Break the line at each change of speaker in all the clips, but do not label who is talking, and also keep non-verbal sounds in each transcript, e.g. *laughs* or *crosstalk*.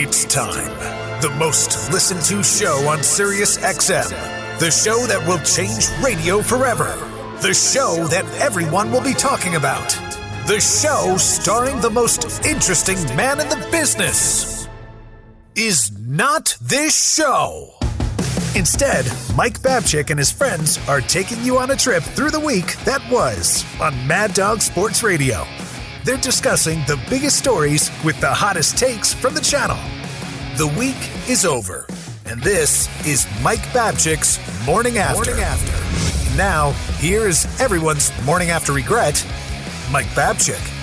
It's time. The most listened to show on Sirius XM. The show that will change radio forever. The show that everyone will be talking about. The show starring the most interesting man in the business. Is not this show. Instead, Mike Babchik and his friends are taking you on a trip through the week that was on Mad Dog Sports Radio. They're discussing the biggest stories with the hottest takes from the channel. The week is over, and this is Mike Babchik's Morning After. Morning After. Now, here is everyone's Morning After regret, Mike Babchik.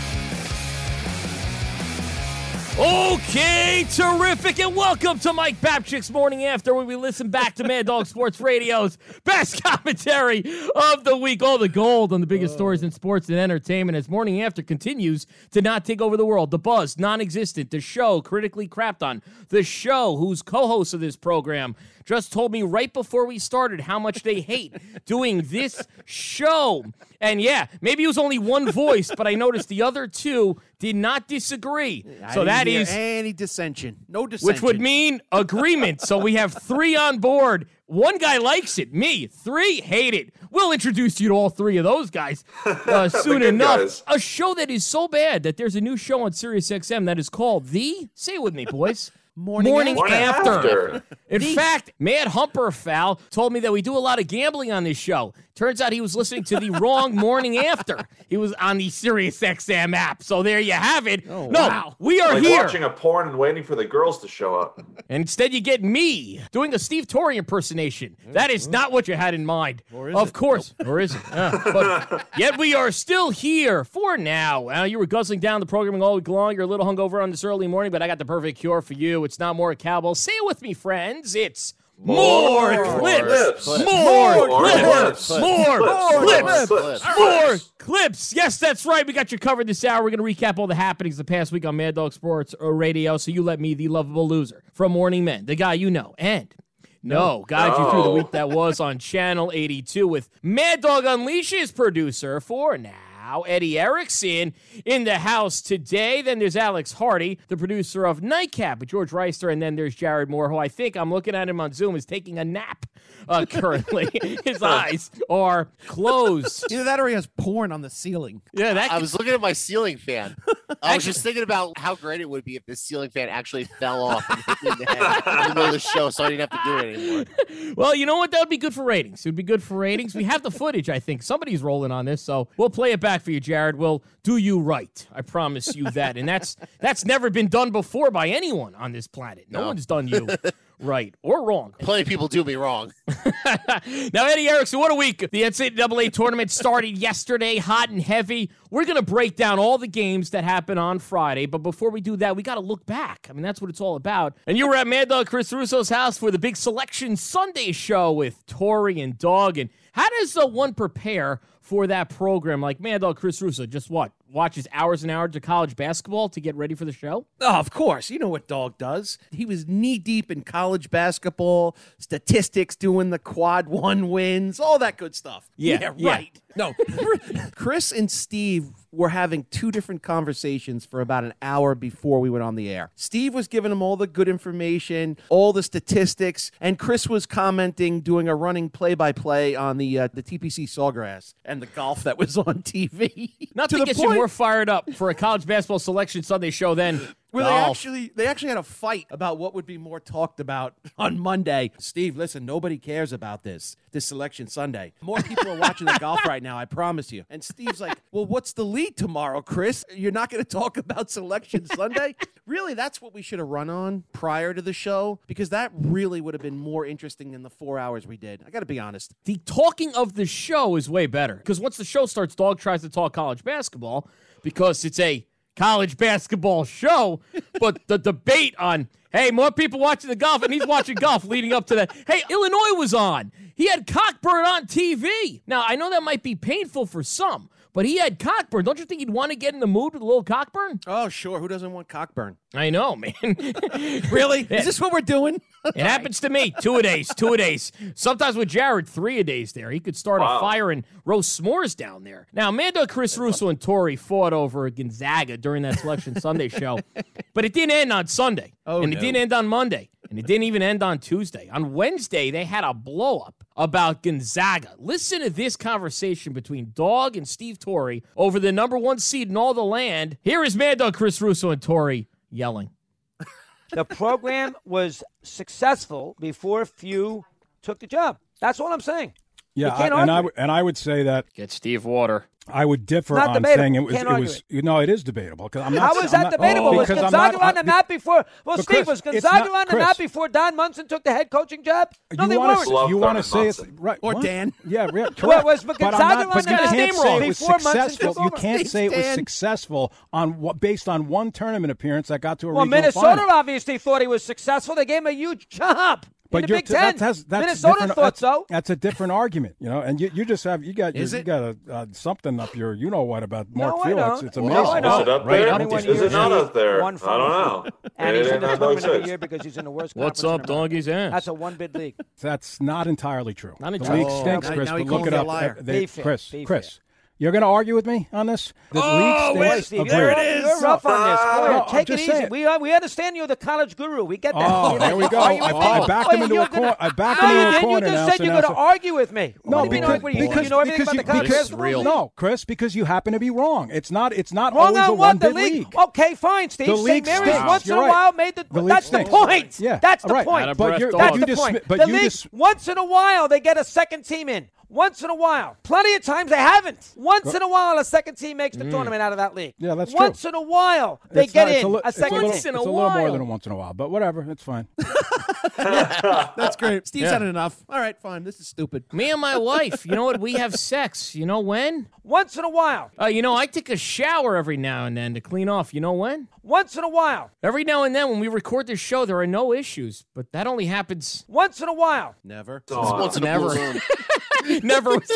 Okay, terrific, and welcome to Mike Babchik's Morning After, where we listen back to Mad Dog Sports Radio's best commentary of the week. All the gold on the biggest oh. stories in sports and entertainment as Morning After continues to not take over the world. The buzz, non existent. The show, critically crapped on. The show, whose co host of this program just told me right before we started how much they hate doing this show. And yeah, maybe it was only one voice, but I noticed the other two did not disagree.
I
so
hear
is
any dissension. No dissension.
which would mean agreement. so we have three on board. One guy likes it, me. Three hate it. We'll introduce you to all three of those guys *laughs* uh, soon enough.
guys.
A show that is so bad that there's a new show on Sirius XM that is called The. Say it with me, boys.
Morning
Morning
Morning
after.
After.
In fact, Mad Humperfowl told me that we do a lot of gambling on this show. Turns out he was listening to the wrong *laughs* morning after. He was on the Sirius XM app. So there you have it. no,
wow.
we are
Like
here.
watching a porn and waiting for the girls to show up.
And instead, you get me doing a Steve Torre impersonation. That is not what you had in mind.
Or is
of
it?
course. Or is it? Yeah. But yet we are still here for now. Uh, you were guzzling down the programming all week long. You're a little hungover on this early morning, but I got the perfect cure for you. It's not more cowbell. Say it with me, friends. It's more,
More
clips.
clips.
More,
More
clips.
clips.
More
Clips.
clips. More clips. Yes, that's right. We got you covered this hour. We're going to recap all the happenings the past week on Mad Dog Sports Radio. So you let me, the lovable loser from Morning Men, the guy you know, and no, guide you through the week that was on Channel 82 with Mad Dog Unleashed producer for now. Eddie Erickson in the house today. Then there's Alex Hardy, the producer of Nightcap with George Reister. And then there's Jared Moore, who I think I'm looking at him on Zoom is taking a nap uh, *laughs* currently. *laughs* His eyes are closed. *laughs*
Either that or he has porn on the ceiling.
Yeah, that
I was looking at my ceiling fan. I was just thinking about how great it would be if this ceiling fan actually fell off and in the in the middle of the show, so I didn't have to do it anymore.
Well, you know what? That would be good for ratings. It would be good for ratings. We have the footage, I think. Somebody's rolling on this, so we'll play it back for you, Jared. We'll do you right. I promise you that. And that's *laughs* that's never been done before by anyone on this planet. No,
No.
one's done you *laughs* right or wrong.
Plenty of people do me wrong. *laughs*
now, Eddie Erickson, what a week. The NCAA tournament started yesterday, hot and heavy. We're going to break down all the games that happened on Friday. But before we do that, we got to look back. I mean, that's what it's all about. And you were at Mad Dog Chris Russo's house for the big Selection Sunday show with Torre and Dog. And how does uh, one prepare for that program? Like Mad Dog Chris Russo, just what? Watches hours and hours of college basketball to get ready for the show?
Oh, of course. You know what Dog does. He was knee deep in college basketball, statistics, doing the quad one wins, all that good stuff.
Yeah, yeah.
right. No. *laughs* Chris and Steve were having two different conversations for about an hour before we went on the air. Steve was giving him all the good information, all the statistics, and Chris was commenting, doing a running play by play on the uh, the TPC Sawgrass and the golf that was on *laughs* TV.
Nothing
the
gets you
point-
more fired up for a college basketball Selection Sunday show than
Where they actually they actually had a fight about what would be more talked about *laughs* on Monday. Steve, listen, nobody cares about this this selection Sunday. More people are watching the golf right now, I promise you. And Steve's like, "Well, what's the lead tomorrow, Chris? You're not going to talk about selection Sunday?" *laughs* really, that's what we should have run on prior to the show because that really would have been more interesting than the 4 hours we did. I got to be honest.
the talking of the show is way better because once the show starts, Dog tries to talk college basketball because it's a college basketball show. But the debate on, hey, more people watching the golf, and he's watching golf leading up to that. Hey, Illinois was on. He had Cockburn on TV. Now, I know that might be painful for some. But he had cockburn. Don't you think he'd want to get in the mood with a little cockburn?
Oh, sure. Who doesn't want cockburn?
I know, man. *laughs*
Really? Is this what we're doing?
It happens to me. Two a days, two a days. Sometimes with Jared, three a days there. He could start a fire and roast s'mores down there. Now, Amanda, Chris Russo, and Tori fought over Gonzaga during that Selection Sunday show, but it didn't end on Sunday.
Oh,
and it
no.
didn't end on Monday. And it didn't even end on Tuesday. On Wednesday, they had a blow up about Gonzaga. Listen to this conversation between Dog and Steve Torre over the number one seed in all the land. Here is Mad Dog, Chris Russo, and Torre yelling.
The program was successful before Few took the job. That's all I'm saying.
Yeah, I, and I and I would say that
Get Steve Water.
I would differ on
debatable.
saying it was it was you know it is debatable because I'm not.
How
I'm
that
not-
debatable? Oh, was
because I'm
Gonzaga
not-
on the map before? Well, Steve,
Chris,
was Gonzaga
not-
on the
Chris.
map before Don Monson took the head coaching job? No,
you
they
wanna
weren't.
you want to say it's right
Or
what?
Dan.
Yeah, right, correct.
Well, was
but
Gonzaga
I'm not,
on
but
the
you
map
can't say it was
before Monson
successful. You can't say it was successful on what based on one tournament appearance that got to a
Well, Minnesota obviously thought he was successful. They gave him a huge job
But
in the Big
t-
Ten.
that has, that's
Minnesota thought
that's,
so.
That's a different argument, you know. And you, you just have you got
Is
you, got a, uh, something up your you know what about Mark
No, I
Felix?
don't.
It's
No,
amazing.
I
Is
don't.
it up
Right
there?
up
Is it not up there? I don't know. *laughs*
And
It
he's in the
on those
tournament every
six.
year because he's in the worst
What's up,
doggies? America.
ass?
That's a one bid league. *laughs*
That's not entirely true.
Not
the
entirely
league
true.
stinks, Chris. but look it up. Uh, they- Chris, Chris, you're going to argue with me on this? The
Oh,
league
wait,
stinks.
Steve,
Agreed.
you're,
it is.
you're rough on this. Boy,
No,
take it easy.
saying.
We, uh, we understand you're the college guru. We get that.
Oh,
You're
there we go.
arguing
I,
with.
I backed him
Oh,
into a corner.
gonna-
I backed
No,
him
you
into a
didn't. You just said you're going to argue with me.
No,
what do you
because,
what do you,
because,
you know everything
because
about the college
because,
basketball league?
no, Chris, because you happen to be wrong. It's not. It's not
Wrong
always a
on what? The
one-bid
league.
league.
Okay, fine, Steve.
The
St.
league
Mary's once in a while made the.
The
that's the point.
Yeah,
that's the point.
But you're.
That's
but
the point.
but
the league, once in a while, they get a second team in. Once in a while. Plenty of times they haven't. Once in a while, a second team makes the tournament out of that league.
Mm. Yeah, that's true.
Once in a while, they
it's
get
not-
in
a, li-
a second
a little,
Once
team.
in a
it's a little more than a once in a while, but whatever, it's fine.
That's great. Steve's
Yeah.
had enough. All right, fine. This is stupid.
Me and my wife, you know what? We have sex. You know when?
Once in a while.
Uh, you know, I take a shower every now and then to clean off. You know when?
Once in a while.
Every now and then when we record this show, there are no issues, but that only happens
Once in a while.
Never.
Oh,
Once in a
Never. Never was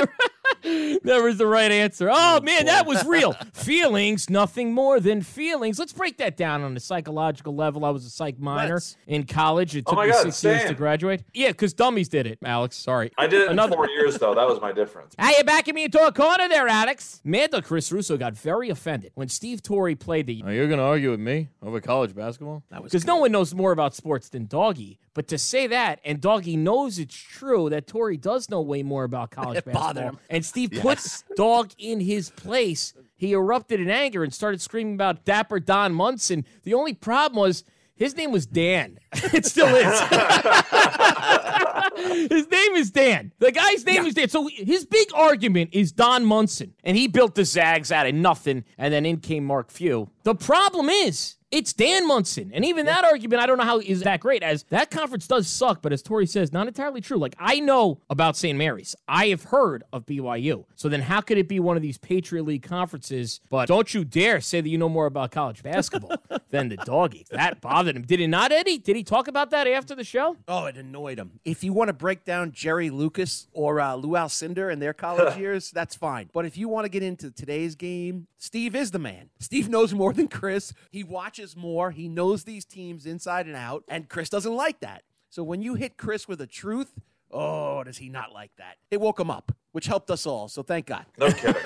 never was the right answer. Oh, oh man, that was real. *laughs* Feelings, nothing more than feelings. Let's break that down on a psychological level. I was a psych minor
Let's.
in college. It
Oh
took
my
me
God,
six years to graduate. Yeah, because dummies did it, Alex. Sorry.
I did it in
Another-
four years, though. That was my difference.
How you backing me into a corner there, Alex? Manda Chris Russo got very offended when Steve Torre played the. Oh, you're going to argue with me over college basketball? Because no one knows more about sports than Doggy. But to say that, and Doggy knows it's true that Torre does know way more about *laughs* college basketball. And Steve puts Dog in his place. He erupted in anger and started screaming about Dapper Don Monson. The only problem was his name was Dan. *laughs* it still is. *laughs* His name is Dan. The guy's name is Dan. So his big argument is Don Monson. And he built the Zags out of nothing. And then in came Mark Few. The problem is, it's Dan Monson. And even that argument, I don't know how is that great, as that conference does suck, but as Torre says, not entirely true. Like, I know about St. Mary's. I have heard of BYU. So then how could it be one of these Patriot League conferences? But don't you dare say that you know more about college basketball *laughs* than the doggy. That bothered him. Did he not, Eddie? Did he talk about that after the show?
Oh, it annoyed him. If you want to break down Jerry Lucas or uh, Lou Alcindor and their college *laughs* years, that's fine. But if you want to get into today's game, Steve is the man. Steve knows more than Chris. He watches more. He knows these teams inside and out, and Chris doesn't like that. So when you hit Chris with a truth, oh, does he not like that? It woke him up, which helped us all. So thank God.
No kidding. *laughs*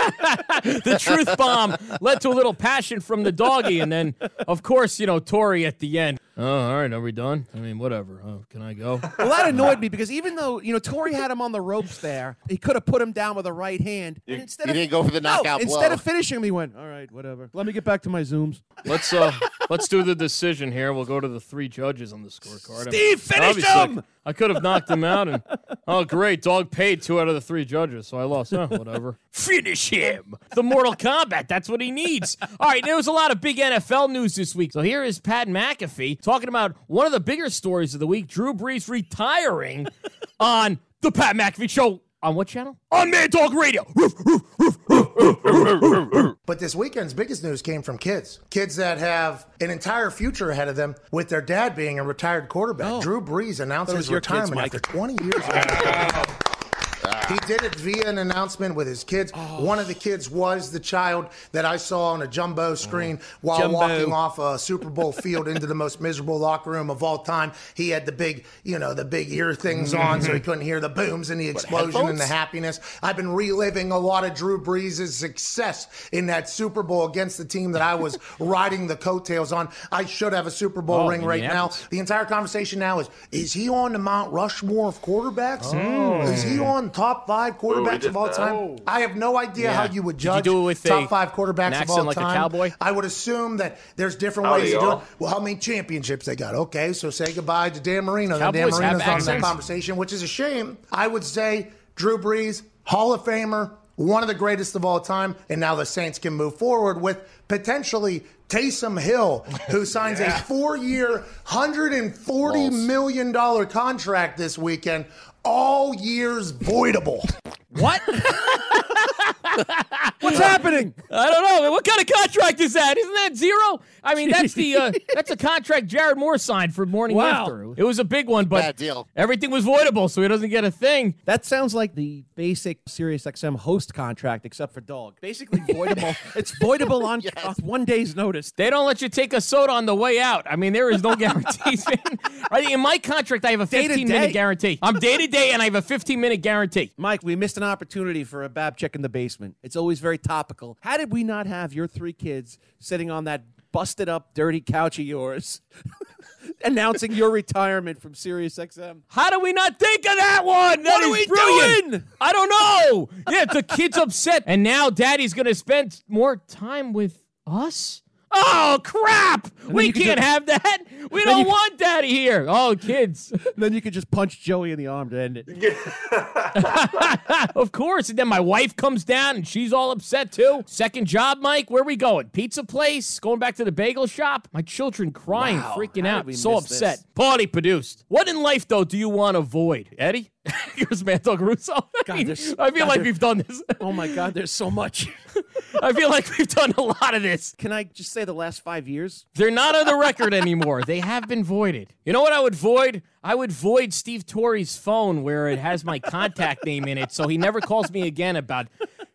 the truth bomb led to a little passion from the doggy, and then, of course, you know, Torre at the end. Oh, all right, are we done? I mean, whatever. Oh, can I go? *laughs*
Well, that annoyed me because even though you know Torre had him on the ropes there, he could have put him down with a right hand. And instead
you
of,
didn't go for the
No,
knockout
Instead of finishing him, he went, "All right, whatever. Let me get back to my zooms."
Let's uh, let's do the decision here. We'll go to the three judges on the scorecard. I mean,
Steve, finish him!
I could have knocked him out, and oh, great, dog paid two out of the three judges, so I lost. Oh, whatever. *laughs* Finish him. The Mortal Kombat. That's what he needs. All right, there was a lot of big NFL news this week. So here is Pat McAfee talking about one of the bigger stories of the week: Drew Brees retiring *laughs* on the Pat McAfee Show. On what channel? On Mad Dog Radio.
But this weekend's biggest news came from kids. Kids that have an entire future ahead of them with their dad being a retired quarterback. Oh. Drew Brees announced
Thought it was
his
your kids,
retirement after 20 years. He did it via an announcement with his kids.
Oh.
One of the kids was the child that I saw on a jumbo screen while
Jumbo.
walking off a Super Bowl field into the most miserable locker room of all time. He had the big, you know, the big ear things on so he couldn't hear the booms and the explosion and the happiness. I've been reliving a lot of Drew Brees' success in that Super Bowl against the team that I was *laughs* riding the coattails on. I should have a Super Bowl
Oh,
ring right now. The entire conversation now is is he on the Mount Rushmore of quarterbacks?
Oh.
Is he on top five quarterbacks
did
of all
that.
time? I have no idea
Yeah.
how you would
Did you
judge
do it with
top
a-
five quarterbacks of all
like a
time.
cowboy?
I would assume that there's different
Howdy,
ways to do it. Well, how many championships they got? Okay, so say goodbye to Dan Marino. Then Dan
Cowboys have
Marino's on that
accents?
conversation, which is a shame. I would say Drew Brees, Hall of Famer, one of the greatest of all time, and now the Saints can move forward with potentially Taysom Hill, who *laughs* signs a four-year, hundred and forty million dollar contract this weekend. All years voidable.
What? *laughs* What's happening?
I don't know. What kind of contract is that? Isn't that zero? I mean, that's the uh, that's a contract Jared Moore signed for Morning
Wow.
After. It was a big one, but
Bad deal.
everything was voidable, so he doesn't get a thing.
That sounds like the basic Sirius XM host contract, except for dog. Basically voidable. *laughs* it's voidable on, on one day's notice.
They don't let you take a soda on the way out. I mean, there is no *laughs* guarantees, man. Right, In my contract, I have a 15 minute guarantee. I'm day to day, and I have a 15 minute guarantee.
Mike, we missed an opportunity for a Bab check in the basement. It's always very topical. How did we not have your three kids sitting on that busted up, dirty couch of yours, *laughs* announcing your retirement from Sirius XM?
How do we not think of that one? That
What are we
brilliant.
doing?
I don't know. Yeah, the kid's upset, and now Daddy's going to spend more time with us. Oh crap! We
can
can't
just-
have that. We don't
you can-
want Daddy here. Oh, kids. *laughs*
then you could just punch Joey in the arm to end it. *laughs*
of course. And then my wife comes down, and she's all upset too. Second job, Mike. Where we going? Pizza place? Going back to the bagel shop? My children crying,
Wow,
freaking
how
out,
did we
so
miss
upset.
this?
Party produced. What in life though do you want to avoid, Eddie? *laughs* Here's Dog Russo. I, mean,
there's- *laughs*
I feel
God,
like we've done this.
Oh my God, there's so much. *laughs*
I feel like we've done a lot of this.
Can I just say the last five years?
They're not on the record anymore. They have been voided. You know what I would void? I would void Steve Torre's phone where it has my contact name in it, so he never calls me again about,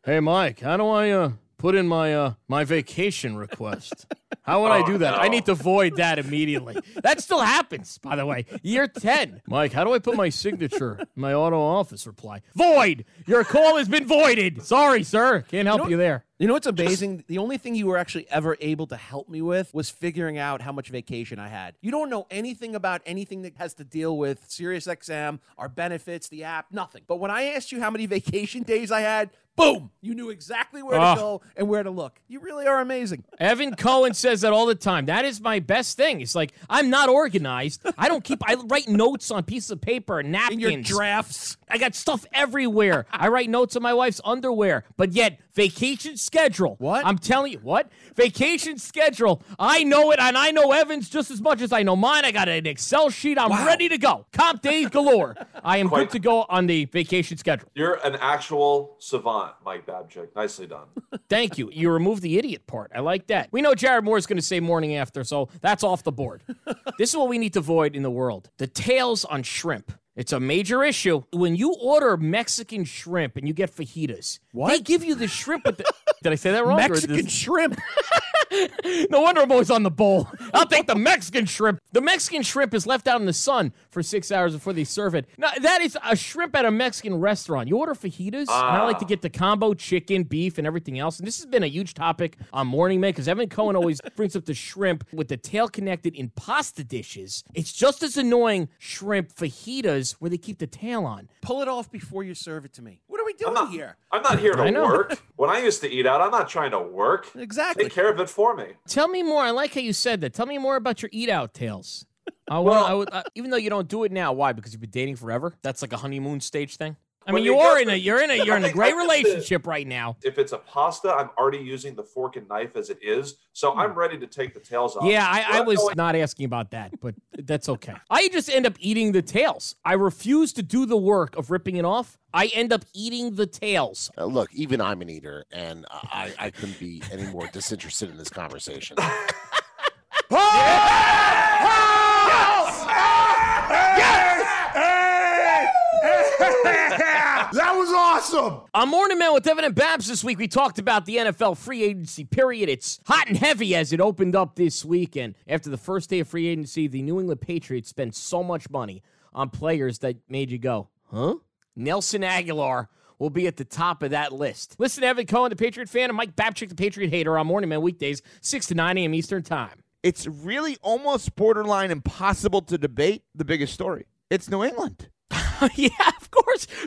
hey Mike, how do I uh, put in my uh, my vacation request? How would I do that? I need to void that immediately. That still happens, by the way. Year 10. Mike, how do I put my signature in my auto office reply? Void! Your call has been voided. Sorry, sir. Can't help you there.
You know what's amazing? The only thing you were actually ever able to help me with was figuring out how much vacation I had. You don't know anything about anything that has to deal with SiriusXM, our benefits, the app, nothing. But when I asked you how many *laughs* vacation days I had, boom, you knew exactly where
Ah.
to go and where to look. You really are amazing.
Evan Cohen says that all the time. That is my best thing. It's like I'm not organized. I don't keep. I write notes on pieces of paper and napkins.
In your drafts.
I got stuff everywhere. I write notes on my wife's underwear, but yet vacation schedule.
What?
I'm telling you, what vacation schedule? I know it, and I know Evans just as much as I know mine. I got an Excel sheet. I'm ready to go. Comp days galore. I am
Quite-
good to go on the vacation schedule.
You're an actual savant, Mike Babchik. Nicely done. *laughs*
Thank you. You removed the idiot part. I like that. We know Jared Moore is going to say morning after, so that's off the board. *laughs* this is what we need to avoid in the world the tails on shrimp. It's a major issue. When you order Mexican shrimp and you get fajitas, what? they give you the shrimp with the. *laughs* Did I say that wrong?
Mexican
this-
shrimp. *laughs*
no wonder I'm always on the bowl. I'll take the Mexican shrimp. The Mexican shrimp is left out in the sun for six hours before they serve it. Now, that is a shrimp at a Mexican restaurant. You order fajitas, and I like to ah. get the combo chicken, beef, and everything else. And this has been a huge topic on Morning Man because Evan Cohen always *laughs* brings up the shrimp with the tail connected in pasta dishes. It's just as annoying shrimp fajitas where they keep the tail on.
Pull it off before you serve it to me. What are we doing
I'm not,
here?
I'm not here
I
to
know.
work. When I used to eat out, I'm not trying to work.
Exactly.
Take care of it for me.
Tell me more. I like how you said that. Tell me more about your eat out tales. I,
Well-
I would, uh, even though you don't do it now, why? Because you've been dating forever. That's like a honeymoon stage thing. I mean, you
you
are in a you're in a you're in a *laughs* great
think- I think the-
relationship right now.
If it's a pasta, I'm already using the fork and knife as it is, so I'm ready to take the tails off.
Hmm. Yeah, I, I was
going-
not asking about that, but that's okay. I just end up eating the tails. I refuse to do the work of ripping it off. I end up eating the tails.
Uh, look, even I'm an eater, and I, I couldn't be any more disinterested in this conversation. *laughs*
That was awesome.
On Morning Man with Evan and Babs this week, we talked about the NFL free agency period. It's hot and heavy as it opened up this weekend. After the first day of free agency, the New England Patriots spent so much money on players that made you go, huh? Nelson Agholor will be at the top of that list. Listen to Evan Cohen, the Patriot fan, and Mike Babchik, the Patriot hater, on Morning Man weekdays, 6 to 9 a.m. Eastern Time.
It's really almost borderline impossible to debate the biggest story. It's New England. *laughs*
yeah, of course,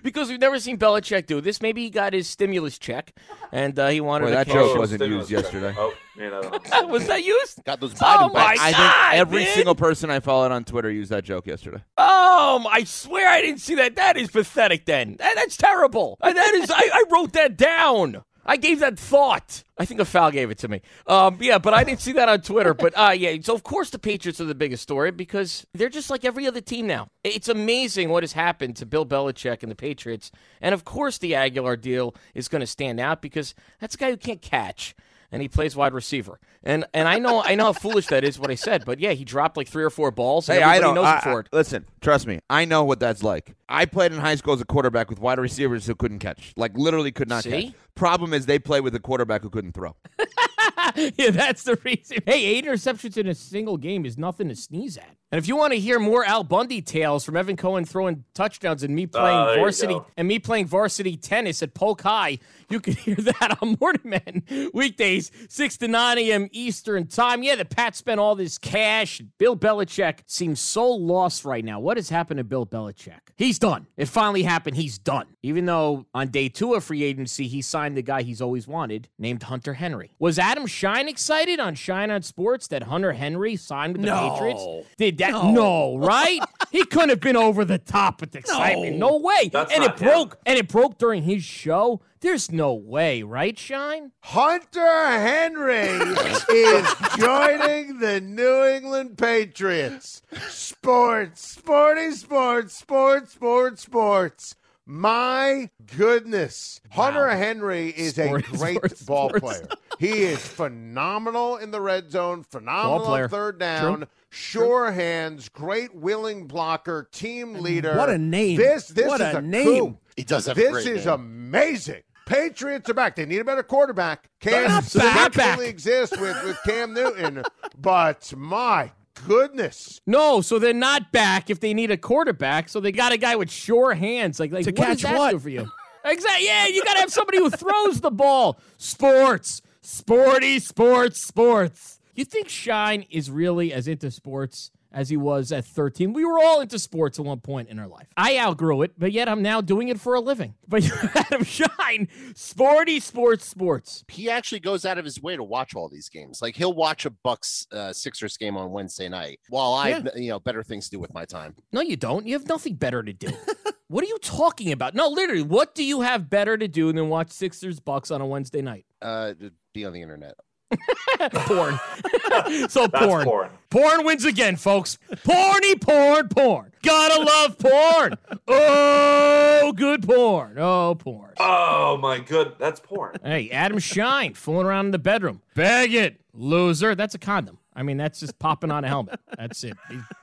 because we've never seen Belichick do this. Maybe he got his stimulus check, and uh, he wanted
Boy,
to
that
cash
joke wasn't
Stimulus
used
check.
yesterday.
Oh, man, I. *laughs*
Was that used?
Got those
Oh
Biden
my
bites.
I think
God,
every
man.
single person I followed on Twitter used that joke yesterday.
Oh, I swear I didn't see that. That is pathetic. Then that, that's terrible. That is. I, I wrote that down. I gave that thought. I think a foul gave it to me. Um, yeah, but I didn't see that on Twitter. But uh, yeah, so of course the Patriots are the biggest story because they're just like every other team now. It's amazing what has happened to Bill Belichick and the Patriots, and of course the Agholor deal is going to stand out because that's a guy who can't catch and he plays wide receiver. And and I know I know how foolish that is what I said, but yeah, he dropped like three or four balls. And
Hey, I don't.
knows
I- I- listen, trust me. I know what that's like. I played in high school as a quarterback with wide receivers who couldn't catch, like literally could not
See?
catch. Problem is, they play with a quarterback who couldn't throw. *laughs* *laughs*
yeah, that's the reason. Hey, eight interceptions in a single game is nothing to sneeze at. And if you want to hear more Al Bundy tales from Evan Cohen throwing touchdowns and me oh, playing
Oh, there you
varsity and me playing varsity tennis at Polk High, you can *laughs* hear that on Morning Man weekdays, six to nine a.m. Eastern time. Yeah, the Pats spent all this cash. Bill Belichick seems so lost right now. What has happened to Bill Belichick? He's done. It finally happened. He's done. Even though on day two of free agency, he signed the guy he's always wanted, named Hunter Henry. Was Adam Schein excited on Schein on Sports that Hunter Henry signed with the
No.
Patriots? Did that? No, right? *laughs* he couldn't have been over the top with excitement. No, way.
That's
and it
not him.
broke. And it broke during his show. There's no way, right, Schein?
Hunter Henry *laughs* is joining the New England Patriots. Sports, sporty sports, sports, sports, sports. My goodness. Hunter Henry is
Sporty
a great
sports,
ball
sports.
player. He is phenomenal in the red zone, phenomenal on third down. Sure hands, great willing blocker, team leader.
what a name.
This this
What
is
a
a
name.
coup.
He does have a
This
great
is
name.
amazing. Patriots are back. They need a better quarterback. Cam
not
still
back.
definitely exists with, with Cam Newton, *laughs* but my goodness.
No, so they're not back if they need a quarterback. So they got a guy with sure hands. Like, like
To
what does
catch
that
what?
do for you? exactly. Yeah, you got to have somebody who throws the ball. Sports, sporty, sports, sports. You think Schein is really as into sports as he was at 13? We were all into sports at one point in our life. I outgrew it, but yet I'm now doing it for a living. *laughs* But Adam Schein, sporty, sports, sports.
he actually goes out of his way to watch all these games. Like he'll watch a Bucks uh, Sixers game on Wednesday night, while I, have you know, better things to do with my time.
No, you don't. You have nothing better to do. *laughs* what are you talking about? No, literally, what do you have better to do than watch Sixers Bucks on a Wednesday night?
Uh, be on the internet. *laughs*
porn. *laughs* so
That's
porn.
porn.
Porn wins again, folks. Porny porn, porn. Gotta love porn. Oh, good porn. Oh, porn.
Oh my good, that's porn.
Hey, Adam Schein fooling around in the bedroom. Bag it, loser. That's a condom. I mean, that's just popping on a helmet. That's it.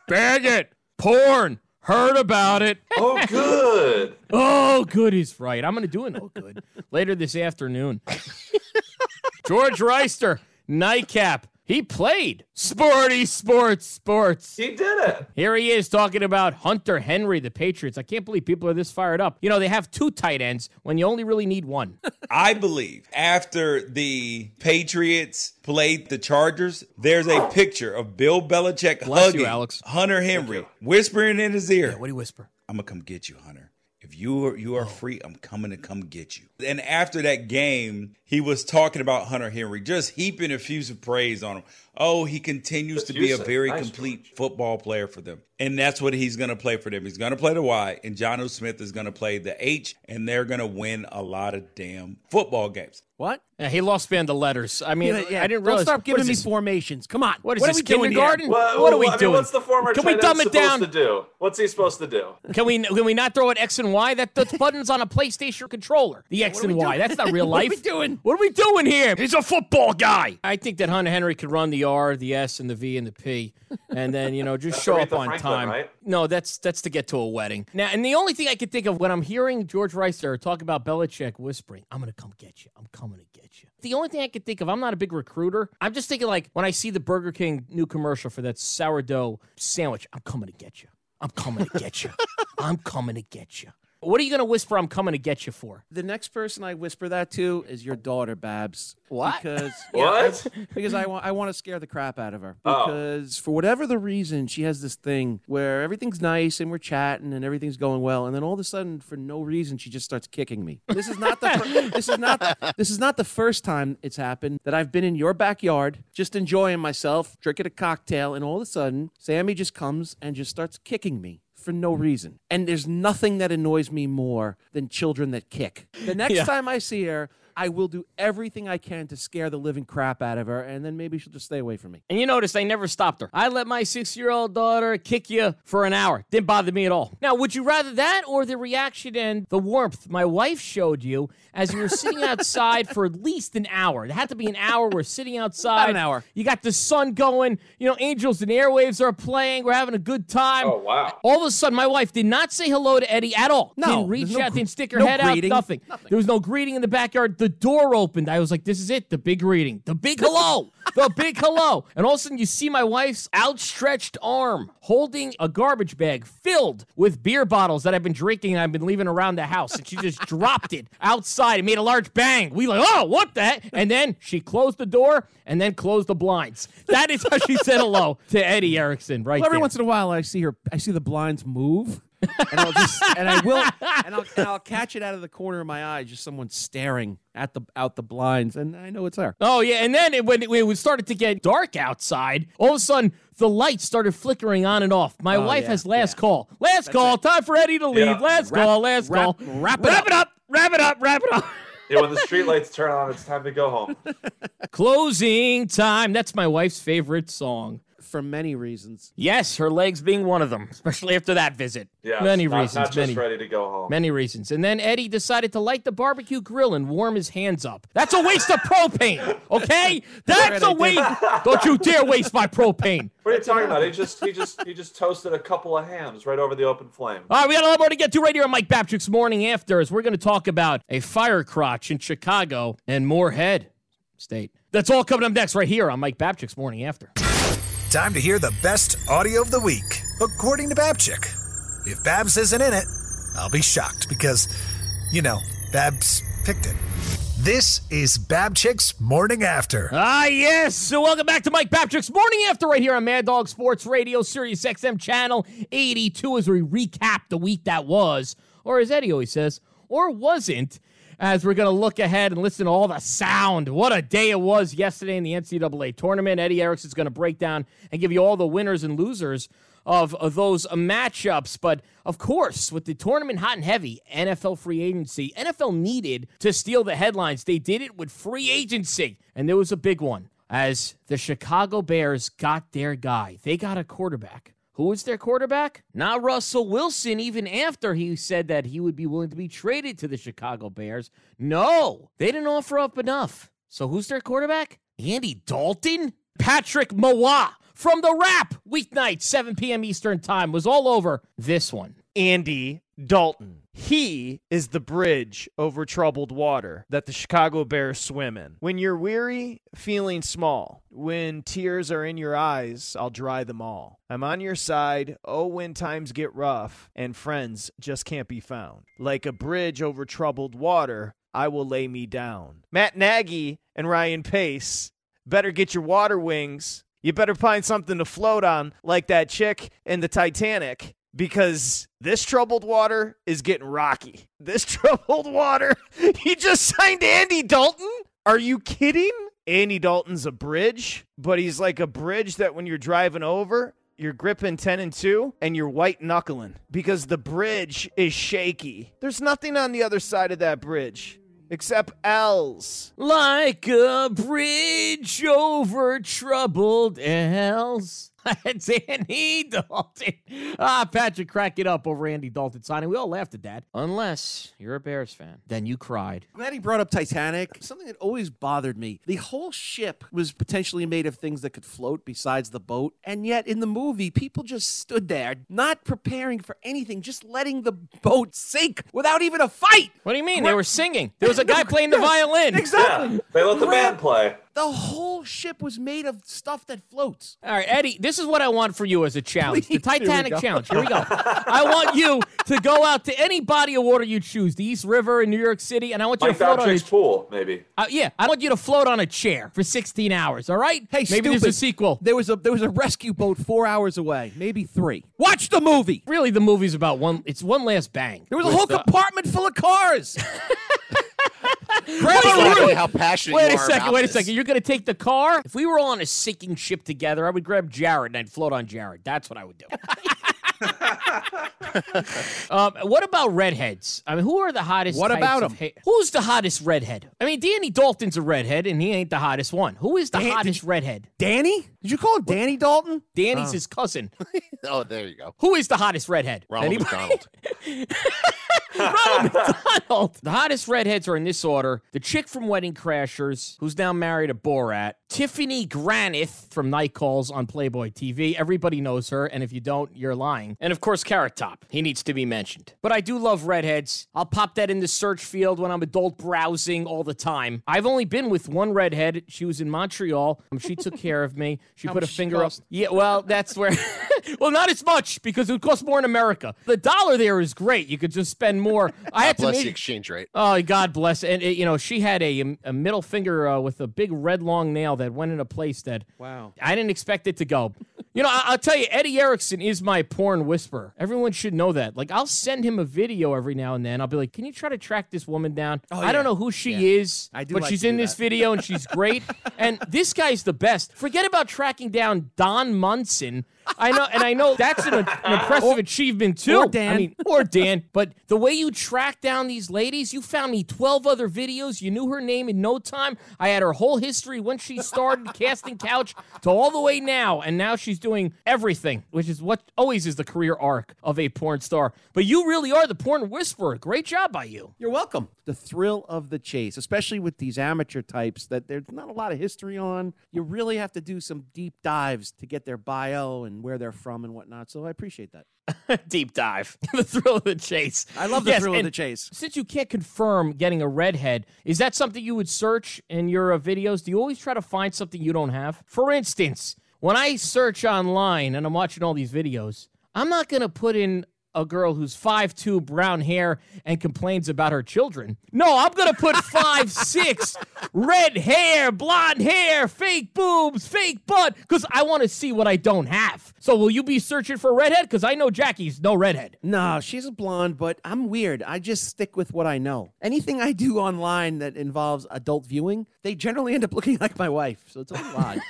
Bag it. Porn. Heard about it. *laughs*
Oh good.
Oh, good, he's right. I'm going to do an oh good later this afternoon. George Reister, nightcap. He played sporty sports sports.
He did it.
Here he is talking about Hunter Henry, the Patriots. I can't believe people are this fired up. You know, they have two tight ends when you only really need one. *laughs*
I believe after the Patriots played the Chargers, there's a picture of Bill Belichick
Bless you,
hugging
Alex.
Hunter Henry, whispering in his ear,
What do you whisper?
"I'm gonna come get you, Hunter. If you are you are oh. free, I'm coming to come get you." And after that game, he was talking about Hunter Henry, just heaping effusive praise on him. Oh, he continues to be a very
Nice,
complete football player for them. And that's what he's going to play for them. He's going to play the Y, and Jonnu Smith is going to play the H, and they're going to win a lot of damn football games.
What?
Yeah, he lost band the letters. I mean,
Yeah, yeah.
I didn't realize.
Don't
realize.
start giving
is
me
this?
formations. Come on.
What is
what
this,
are we doing here?
kindergarten?
Well,
what are we
well, I mean,
doing?
what's the former
Can
tight
we dumb it
supposed
down?
to do? What's he supposed to do?
Can we can we not throw an X and Y? That that's *laughs* buttons on a PlayStation controller. The X and Y. That's not real life. *laughs*
What are
life.
we doing?
What are we doing here? He's a football guy. I think that Hunter Henry could run the R, the S, and the V and the P, and then you know just *laughs* show up on
Franklin,
time.
right?
No, that's that's to get to a wedding. Now, and the only thing I can think of when I'm hearing George Reister talk about Belichick whispering, "I'm gonna come get you. I'm coming to get you." The only thing I can think of, I'm not a big recruiter. I'm just thinking like when I see the Burger King new commercial for that sourdough sandwich, I'm coming to get you. I'm coming to get you. *laughs* I'm coming to get you. What are you gonna whisper? I'm coming to get you for?
The next person I whisper that to is your daughter, Babs.
What?
Because *laughs*
What?
I- *laughs* because I want I want to scare the crap out of her.
Oh.
Because for whatever the reason, she has this thing where everything's nice and we're chatting and everything's going well, and then all of a sudden, for no reason, she just starts kicking me. This is not the fir- *laughs* this is not this is not the first time it's happened that I've been in your backyard, just enjoying myself, drinking a cocktail, and all of a sudden, Sammy just comes and just starts kicking me. For no reason. And there's nothing that annoys me more than children that kick. The next
Yeah.
time I see her, I will do everything I can to scare the living crap out of her, and then maybe she'll just stay away from me.
And you notice I never stopped her. I let my six year old daughter kick you for an hour. Didn't bother me at all. Now, would you rather that or the reaction and the warmth my wife showed you as you were sitting outside for at least an hour? It had to be an hour. We're sitting *laughs* outside.
About an hour.
You got the sun going. You know, Angels and Airwaves are playing. We're having a good time.
Oh, wow.
All of a sudden, my wife did not say hello to Eddie at all.
No,
Didn't reach
no
out,
gre-
didn't stick her
no
head
greeting.
out, nothing. There was no greeting in the backyard. The door opened. I was like, this is it, the big greeting, the big hello, the big hello. And all of a sudden, you see my wife's outstretched arm holding a garbage bag filled with beer bottles that I've been drinking and I've been leaving around the house. And she just *laughs* dropped it outside and made a large bang. We like, oh, what the? And then she closed the door and then closed the blinds. That is how she said hello to Eddie Erickson right
Well, every
there.
once in a while, I see her. I see the blinds move, and I'll just and I will *laughs* and I'll, and I'll catch it out of the corner of my eye, just someone staring at the out the blinds, and I know it's there.
Oh yeah, and then it, when, it, when it started to get dark outside, all of a sudden the lights started flickering on and off. My
Oh,
wife
yeah,
has last call. Last call. Time for Eddie to leave.
Yeah.
Last
Wrap-
call. Last
wrap-
call.
wrap it
wrap
up.
it up. Wrap it up. Wrap it up.
Yeah, when the streetlights turn on, it's time to go home. *laughs*
Closing time. That's my wife's favorite song.
For many reasons.
Yes, her legs being one of them, *laughs* especially after that visit.
Yeah,
many
not,
reasons.
Not just
many.
ready to go home.
Many reasons. And then Eddie decided to light the barbecue grill and warm his hands up. That's a waste of propane, *laughs* okay? That's a waste. Don't you dare waste my propane. *laughs*
What are you talking about? He just he just he just toasted a couple of hams right over the open flame.
All right, we got a lot more to get to right here on Mike Babchik's Morning After as we're going to talk about a fire crotch in Chicago and Morehead State. That's all coming up next right here on Mike Babchik's Morning After.
Time to hear the best audio of the week, according to Babchik. If Babs isn't in it, I'll be shocked because, you know, Babs picked it. This is Babchik's Morning After.
Ah, yes. So welcome back to Mike Babchik's Morning After right here on Mad Dog Sports Radio, Sirius XM Channel 82 as we recap the week that was, or as Eddie always says, or wasn't, as we're going to look ahead and listen to all the sound. What a day it was yesterday in the NCAA tournament. Eddie Erickson's going to break down and give you all the winners and losers of, of those matchups. But of course, with the tournament hot and heavy, NFL free agency, NFL needed to steal the headlines. They did it with free agency, and there was a big one as the Chicago Bears got their guy. They got a quarterback. Who was their quarterback? Not Russell Wilson, even after he said that he would be willing to be traded to the Chicago Bears. No, they didn't offer up enough. So who's their quarterback? Andy Dalton? Patrick Mawa from the Rap, weeknight, 7 p.m. Eastern Time, was all over this one.
Andy Dalton. He is the bridge over troubled water that the Chicago Bears swim in. When you're weary, feeling small, when tears are in your eyes, I'll dry them all. I'm on your side, oh, when times get rough and friends just can't be found. Like a bridge over troubled water, I will lay me down. Matt Nagy and Ryan Pace better get your water wings. You better find something to float on, like that chick in the Titanic because this troubled water is getting rocky. This *laughs* troubled water, he just signed Andy Dalton? Are you kidding? Andy Dalton's a bridge, but he's like a bridge that when you're driving over, you're gripping 10 and 2 and you're white knuckling because the bridge is shaky. There's nothing on the other side of that bridge except L's.
Like a bridge over troubled L's. It's *laughs* Andy Dalton. ah, Patrick, crack it up over Andy Dalton signing. We all laughed at that. Unless you're a Bears fan, then you cried.
Glad he brought up Titanic. Something that always bothered me. The whole ship was potentially made of things that could float besides the boat. And yet in the movie, people just stood there, not preparing for anything, just letting the boat sink without even a fight.
What do you mean? They were singing. There was a guy *laughs* playing the violin.
Exactly.
Yeah, they let the
Grab-
band play.
The whole ship was made of stuff that floats.
All right, Eddie, this is what I want for you as a challenge. the
Please, *laughs* here we
Titanic
go.
challenge. Here we go. I want you to go out to any body of water you choose, the East River in New York City, and I want you
Mike
to float on a
pool, maybe.
uh, yeah, I want you to float on a chair for 16 hours, all right?
Hey,
Maybe there's a sequel.
There was a there was a rescue boat four hours away, maybe three. Watch the movie.
Really, the movie's about one, it's one last bang.
There was a whole
the-
compartment full of cars. *laughs*
Grab
It's
a
not really how passionate
Wait
you
a second,
about
wait a
this.
second. You're going to take the car? If we were all on a sinking ship together, I would grab Jared and I'd float on Jared. That's what I would do. *laughs* *laughs* um, what about redheads? I mean, who are the hottest?
What
types
about
of
'em?
ha- Who's the hottest redhead? I mean, Danny Dalton's a redhead, and he ain't the hottest one. Who is the
Dan-
hottest redhead?
Danny? Did you call him Danny Dalton?
Danny's his cousin. *laughs*
Oh, there you go.
Who is the hottest redhead?
Ronald
Anybody?
McDonald.
Ronald *laughs* McDonald. The hottest redheads are in this order: the chick from Wedding Crashers, who's now married to Borat, Tiffany Granath from Night Calls on Playboy TV. Everybody knows her, and if you don't, you're lying. And of course, Carrot Top. He needs to be mentioned. But I do love redheads. I'll pop that in the search field when I'm adult browsing all the time. I've only been with one redhead. She was in Montreal. Um, she took care of me. She
How
put a finger up. Yeah, well, that's where. *laughs* well, not as much because it would cost more in America. The dollar there is great. You could just spend more. *laughs* I had to
Plus
make-
the exchange rate.
Oh, God bless. And, it, you know, she had a, a middle finger uh, with a big red long nail that went in a place that
Wow.
I didn't expect it to go. You know, I, I'll tell you, Eddie Erickson is my porn whisperer. Everyone should know that. Like, I'll send him a video every now and then. I'll be like, can you try to track this woman down?
Oh,
I
yeah.
don't know who she is,
I do
but
like
she's in this
that.
video and *laughs* she's great. and this guy's the best. Forget about tracking down Don Monson. I know, and I know that's an, an impressive achievement too.
or Dan.
I mean, or Dan. But the way you track down these ladies, you found me 12 other videos. You knew her name in no time. I had her whole history when she started *laughs* casting couch to all the way now, and now she's doing everything, which is what always is the career arc of a porn star. But you really are the porn whisperer. Great job by you.
You're welcome. The thrill of the chase, especially with these amateur types that there's not a lot of history on. You really have to do some deep dives to get their bio and where they're from and whatnot. So I appreciate that. *laughs*
Deep dive. *laughs* the thrill of the chase.
I love the
Yes,
thrill of the chase.
Since you can't confirm getting a redhead, is that something you would search in your uh, videos? Do you always try to find something you don't have? For instance, when I search online and I'm watching all these videos, I'm not going to put in a girl who's 5'2, brown hair, and complains about her children. No, I'm going to put *laughs* 5'6, red hair, blonde hair, fake boobs, fake butt, because I want to see what I don't have. So will you be searching for a redhead? Because I know Jackie's no redhead.
No, she's a blonde, but I'm weird. I just stick with what I know. Anything I do online that involves adult viewing, they generally end up looking like my wife. So it's a odd. *laughs*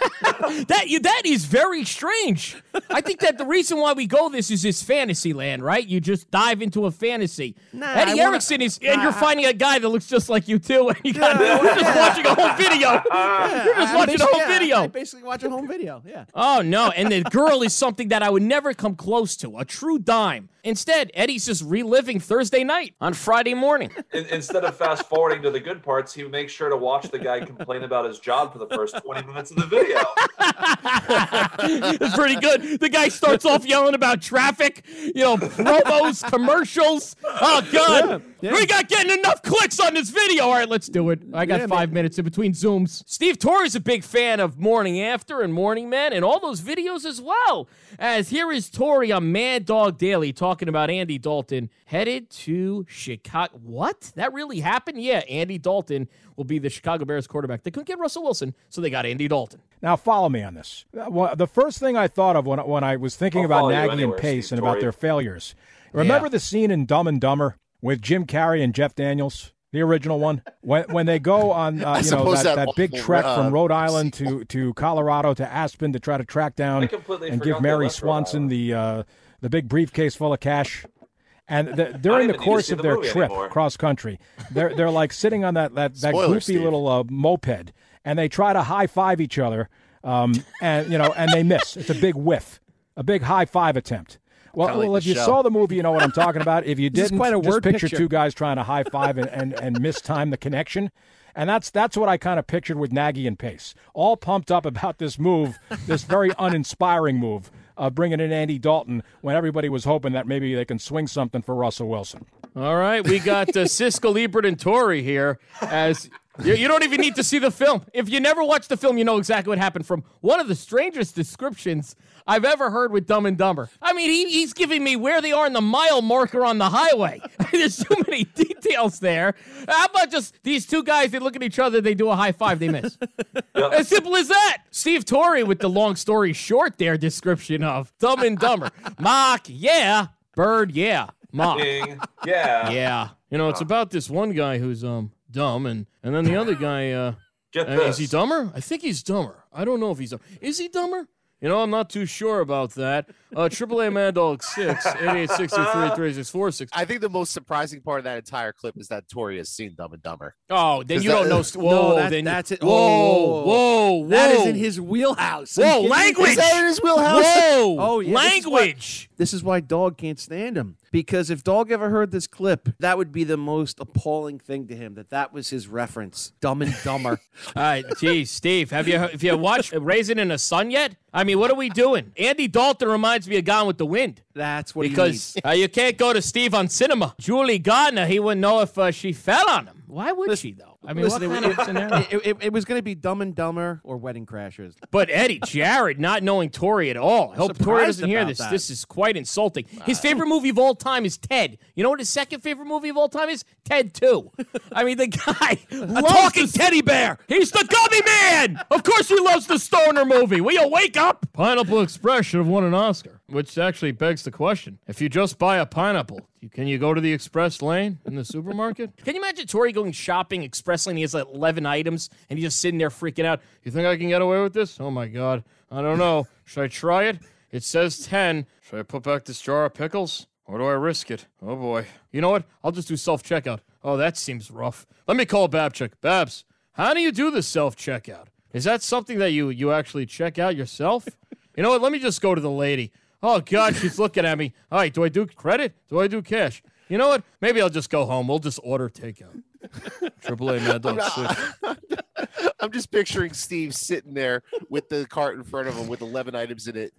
That you, that is very strange. I think that the reason why we go this is this fantasy land, right? You just dive into a fantasy.
Nah,
Eddie
wanna-
Erickson is, and you're
I-
finding a guy that looks just like you too, and you got you're just watching a whole video. you're just
I
watching a whole
yeah,
video.
I basically watch a home video. Yeah.
Oh no! And the girl is something that I would never come close to. A true dime. Instead, Eddie's just reliving Thursday night on Friday morning. *laughs*
In, instead of fast forwarding to the good parts, he makes sure to watch the guy complain about his job for the first 20 minutes of the video.
it's pretty good. The guy starts off yelling about traffic, you know, promos, commercials. Oh God, we got getting enough clicks on this video. All right, let's do it. I got
Yeah,
five minutes in between zooms. Steve Torre's a big fan of Morning After and Morning Man and all those videos as well. As here is Torre on Mad Dog Daily talking about Andy Dalton headed to Chicago. What? That really happened? Yeah, Andy Dalton will be the Chicago Bears quarterback. They couldn't get Russell Wilson, so they got Andy Dalton.
Now follow me on this. Uh, well, the first thing I thought of when when I was thinking
I'll
about Nagy
anywhere,
and Pace
Steve
and about their failures. Remember the scene in Dumb and Dumber with Jim Carrey and Jeff Daniels, the original one, when when they go on uh, *laughs* you know that,
that
that big
awful,
trek
uh,
from Rhode Island *laughs* to to Colorado to Aspen to try to track down and give Mary Swanson the uh, the big briefcase full of cash. And the, *laughs* during the
even need to
course of
the
their trip
anymore.
cross country, they're they're like sitting on that that, that
Spoiler,
goofy
Steve.
little uh, moped, and they try to high five each other, um, and you know, and they miss. It's a big whiff, a big high five attempt. Well,
Kinda like
well, if you
show.
saw the movie, you know what I'm talking about. If you didn't,
quite a
just
word
picture,
picture.
two guys trying to high five and, and, and mistime the connection. And that's that's what I kind of pictured with Nagy and Pace, all pumped up about this move, this very *laughs* uninspiring move of bringing in Andy Dalton when everybody was hoping that maybe they can swing something for Russell Wilson.
All right, we got uh, Siskel, Ebert, and Torre here. As you, you don't even need to see the film. If you never watched the film, you know exactly what happened. From one of the strangest descriptions I've ever heard with Dumb and Dumber. I mean, he, he's giving me where they are in the mile marker on the highway. *laughs* There's too many *laughs* details there. How about just these two guys? They look at each other, they do a high five, they miss. *laughs* As simple as that. Steve Torre with the long story short there description of Dumb and Dumber. Mock, yeah. Bird, yeah. Mock.
Yeah.
Yeah. You know, it's about this one guy who's um dumb and and then the other guy uh, *laughs* uh, is he dumber? I think he's dumber. I don't know if he's dumb. Is he dumber? You know, I'm not too sure about that. Uh AAA Mad Dog 6 8863
I think the most surprising part of that entire clip is that Torre has seen Dumb and Dumber.
Oh, then you
that-
don't know. St- whoa,
No, that-
then
that's it.
Whoa,
Oh.
whoa, whoa.
That is in his wheelhouse.
Whoa,
kidding
language.
Is that in his wheelhouse?
Whoa,
Oh, yeah, this is why-
language.
This is why Dog can't stand him. Because if Dog ever heard this clip, that would be the most appalling thing to him. That that was his reference. Dumb and Dumber. *laughs*
All right, geez, Steve, have you have you watched Raisin in the Sun yet? I mean, what are we doing? Andy Dalton reminds me of Gone with the Wind.
That's what
because
he
uh, you can't go to Steve on cinema. Julie Gardner, he wouldn't know if uh, she fell on him. Why would she though? I mean,
Listen,
what
it,
of scenario?
it, it, it was going to be Dumb and Dumber or Wedding Crashers.
But Eddie Jared not knowing Torre at all. I hope
Torre
doesn't hear this.
that.
This is quite insulting. His favorite movie of all time is Ted. You know what his second favorite movie of all time is? Ted 2. I mean, the guy *laughs* a talking teddy bear. He's the gummy man. Of course he loves the stoner movie. Will you wake up? Pineapple Express should have won an Oscar. Which actually begs the question. If you just buy a pineapple, can you go to the express lane in the supermarket? *laughs* Can you imagine Torre going shopping express lane? He has like 11 items and he's just sitting there freaking out. You think I can get away with this? Oh my God. I don't know. *laughs* Should I try it? It says 10. Should I put back this jar of pickles? Or do I risk it? Oh boy. You know what? I'll just do self checkout. Oh, that seems rough. Let me call Babchik. Babs, how do you do the self checkout? Is that something that you you actually check out yourself? You know what? Let me just go to the lady. Oh God, she's *laughs* looking at me. All right, do I do credit? Do I do cash? You know what? Maybe I'll just go home. We'll just order takeout. Triple A Mad Dog Six. *laughs*
I'm just picturing Steve sitting there with the cart in front of him with 11 items in it,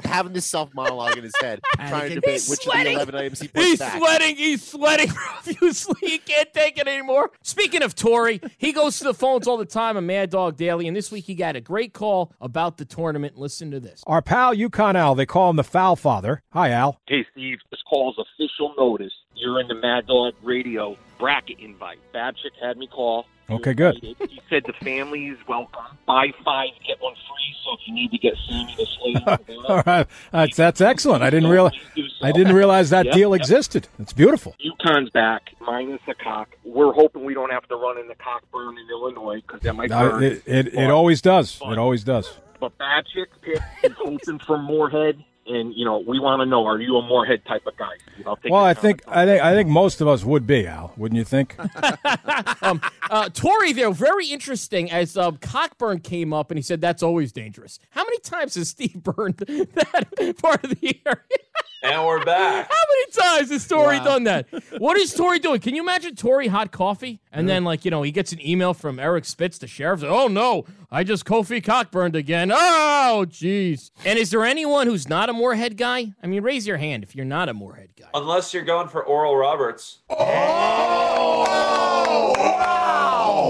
*laughs* having this self monologue in his head, *laughs* trying to debate
He's
which of the 11 items he puts
He's
back.
sweating. He's sweating profusely. He can't take it anymore. Speaking of Torre, he goes to the phones all the time on Mad Dog Daily, and this week he got a great call about the tournament. Listen to this.
Our pal Yukon Al, they call him the Foul Father. Hi, Al.
Hey, Steve, this call's official notice. You're in the Mad Dog Radio bracket invite. Babchik had me call.
Okay, good.
He said the family is welcome. Buy five, get one free. So if you need to get Sammy the Slave, *laughs*
All right, that's, that's excellent. I didn't realize I didn't realize that
Yep,
deal
yep.
existed. It's beautiful.
UConn's back, minus the cock. We're hoping we don't have to run into Cockburn in Illinois because that might
Uh,
burn.
it, it, it always does. It always does.
But Babchik picked is hoping for Morehead. And, you know, we want to know, are you a Morehead type of guy? I'll
Well, I think I think I think most of us would be Al, wouldn't you think? *laughs*
um, uh, Torre, there, very interesting. As um, Cockburn came up and he said that's always dangerous. How many times has Steve burned *laughs* that part of the area?
And we're back.
How many times has Torre done that? What is Torre doing? Can you imagine Torre hot coffee? And then, mm. like, you know, he gets an email from Eric Spitz, the sheriff. Oh, no, I just Kofi Cockburned again. Oh, jeez. And is there anyone who's not a Morehead guy? I mean, raise your hand if you're not a Morehead guy.
Unless you're going for Oral Roberts. Oh!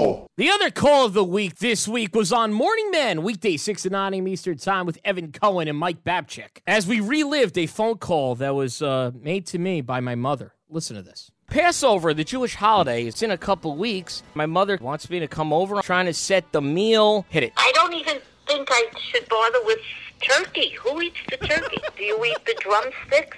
The other call of the week this week was on Morning Man, weekday 6 to 9 a.m. Eastern Time with Evan Cohen and Mike Babchik, as we relived a phone call that was uh, made to me by my mother. Listen to this. Passover, the Jewish holiday, it's in a couple weeks. My mother wants me to come over, I'm trying to set the meal. Hit it.
I don't even think I should bother with turkey. Who eats the turkey? *laughs* Do you eat the drumsticks?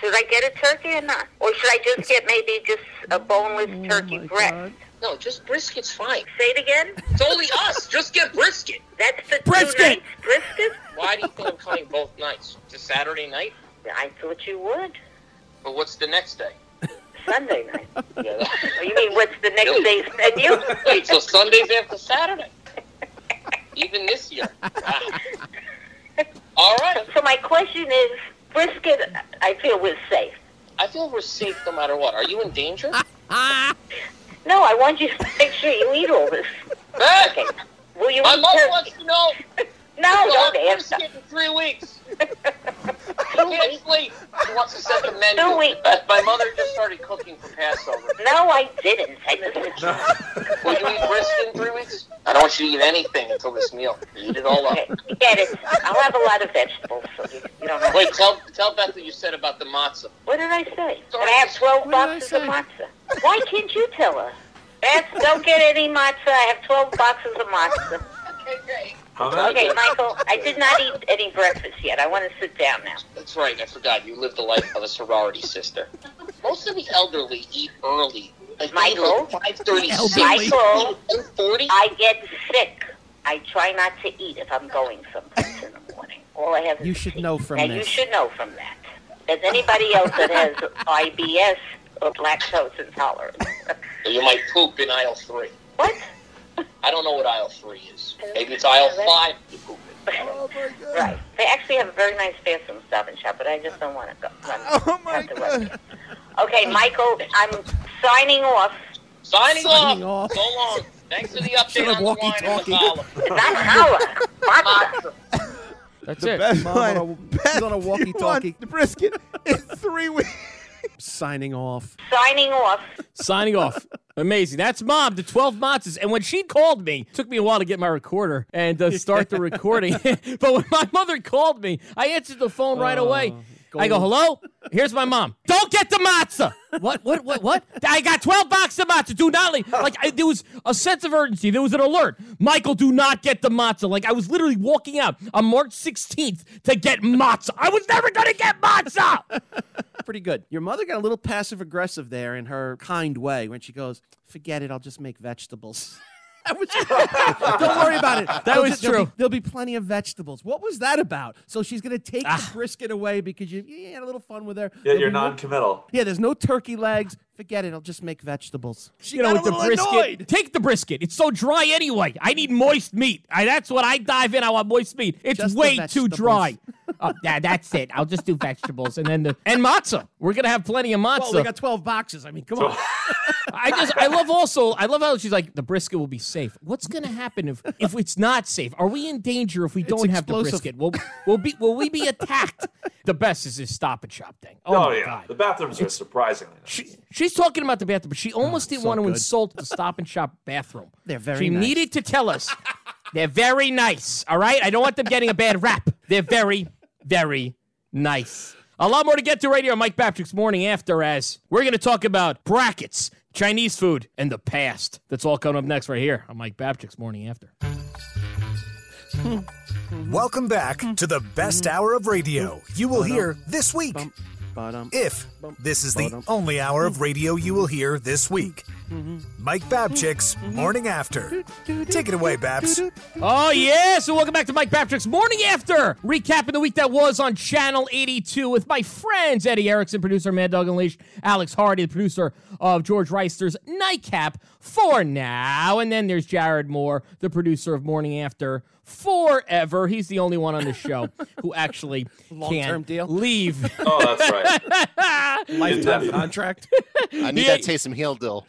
Should I get a turkey or not? Or should I just get maybe just a boneless turkey breast?
No, just brisket's fine.
Say it again?
It's only us. Just get brisket.
That's the
Brisket!
two nights brisket?
Why do you think I'm coming both nights? It's a Saturday night?
I thought you would.
But what's the next day?
Sunday night. *laughs*
Yeah.
Oh, you mean what's the next day's menu?
Wait, so Sunday's after Saturday? Even this year. Wow. All right.
So my question is, brisket, I feel we're safe.
I feel we're safe no matter what. Are you in danger? *laughs*
No, I want you to make sure you eat all this. Okay. Will you
My
turkey?
wants to know. *laughs*
No,
I'll
don't
have
answer.
brisket in three weeks. *laughs* I can't sleep. She wants to set the menu.
Two weeks.
My mother just started cooking for Passover.
No, I didn't. I just
Will you eat brisket in three weeks? I don't want you to eat anything until this meal. Eat it all up.
Get it. I'll have a lot of vegetables, so you, you don't have
Wait, tell tell Beth what you said about the matzah.
What did I say? That I have 12 boxes of matzah. Why can't you tell her? Beth, don't get any matzah. I have 12 boxes of matzah. *laughs*
Okay, great.
Okay, Michael, I did not eat any breakfast yet. I want to sit down now.
That's right. I forgot. You live the life of a sorority sister. Most of the elderly eat early. Like
Michael?
five thirty six.
Michael,
forty.
I get sick. I try not to eat if I'm going someplace in the morning. All I have is
You should know from
and you should know from that. As anybody else that has *laughs* IBS or lactose intolerance.
You might poop in aisle three.
What?
I don't know what aisle three is. Maybe it's aisle five. You poop in. *laughs*
Oh, right. They actually have a very nice bathroom stop and shop, but I just don't want to go. *laughs* Oh my god. Okay, Michael, I'm signing off.
Signing,
Signing
off.
off.
So long. Thanks for the *laughs* update on the wine and the
walkie-talkie.
collar.
Not holla.
That's
The
it.
best
Mom
line.
on a, she's on a walkie-talkie.
The brisket in three weeks.
Signing off.
Signing off.
Signing off. Amazing. That's mom, the 12 matzahs. And when she called me, took me a while to get my recorder and uh, start the *laughs* recording. *laughs* but when my mother called me, I answered the phone right away. I go, hello? Here's my mom. Don't get the matzah. What? What? What? What? I got 12 boxes of matzah. Do not leave. Like, I, there was a sense of urgency. There was an alert. Michael, do not get the matzah. Like, I was literally walking out on March 16th to get matzah. I was never going to get matzah. *laughs*
Pretty good. Your mother got a little passive aggressive there in her kind way when she goes, "Forget it, I'll just make vegetables." *laughs* *laughs* That was Don't worry about it.
That was
just- there'll
true.
be- there'll be plenty of vegetables. What was that about? So she's going to take
Ah.
the brisket away because you, you had a little fun with her.
Yeah,
There'll
you're non-committal.
Yeah, there's no turkey legs. Forget it. I'll just make vegetables. She
you know,
got
with
a
the
little
brisket.
annoyed.
Take the brisket. It's so dry anyway. I need moist meat. I, that's what I dive in. I want moist meat. It's
Just
way too dry. *laughs* oh, yeah, that's it. I'll just do vegetables and then the and matzah. We're gonna have plenty of matzah.
Well, they got 12 boxes. I mean, come on. *laughs*
I just I love also I love how she's like the brisket will be safe. What's gonna happen if if it's not safe? Are we in danger if we don't have the brisket? Will will be will we be attacked? the best is this stop and shop thing. Oh,
Oh,
my
yeah,
god.
the bathrooms are surprisingly nice.
She, she's talking about the bathroom, but she oh, almost didn't
so
want to
good.
insult the Stop and Shop bathroom. *laughs*
They're very
She
nice.
needed to tell us *laughs* they're very nice. All right, I don't want them getting a bad rap. They're very, very nice. A lot more to get to right here on Mike Babchik's Morning After as we're going to talk about brackets, Chinese food, and the past. That's all coming up next right here on Mike Babchik's Morning After.
Welcome back to the best hour of radio you will hear this week.
Ba-dum.
If this is the only hour of radio you will hear this week. Mike Babchik's Morning After. Take it away, Babs.
Oh, yeah. So, welcome back to Mike Babchik's Morning After. Recapping the week that was on Channel 82 with my friends Eddie Erickson, producer of Mad Dog Unleashed, Alex Hardy, the producer of George Reister's Nightcap for now. And then there's Jared Moore, the producer of Morning After forever. He's the only one on the show *laughs* who actually
Long-term
can
deal?
leave. *laughs*
Oh, that's right. *laughs*
Lifetime contract.
I need
Yeah.
that Taysom Hill deal.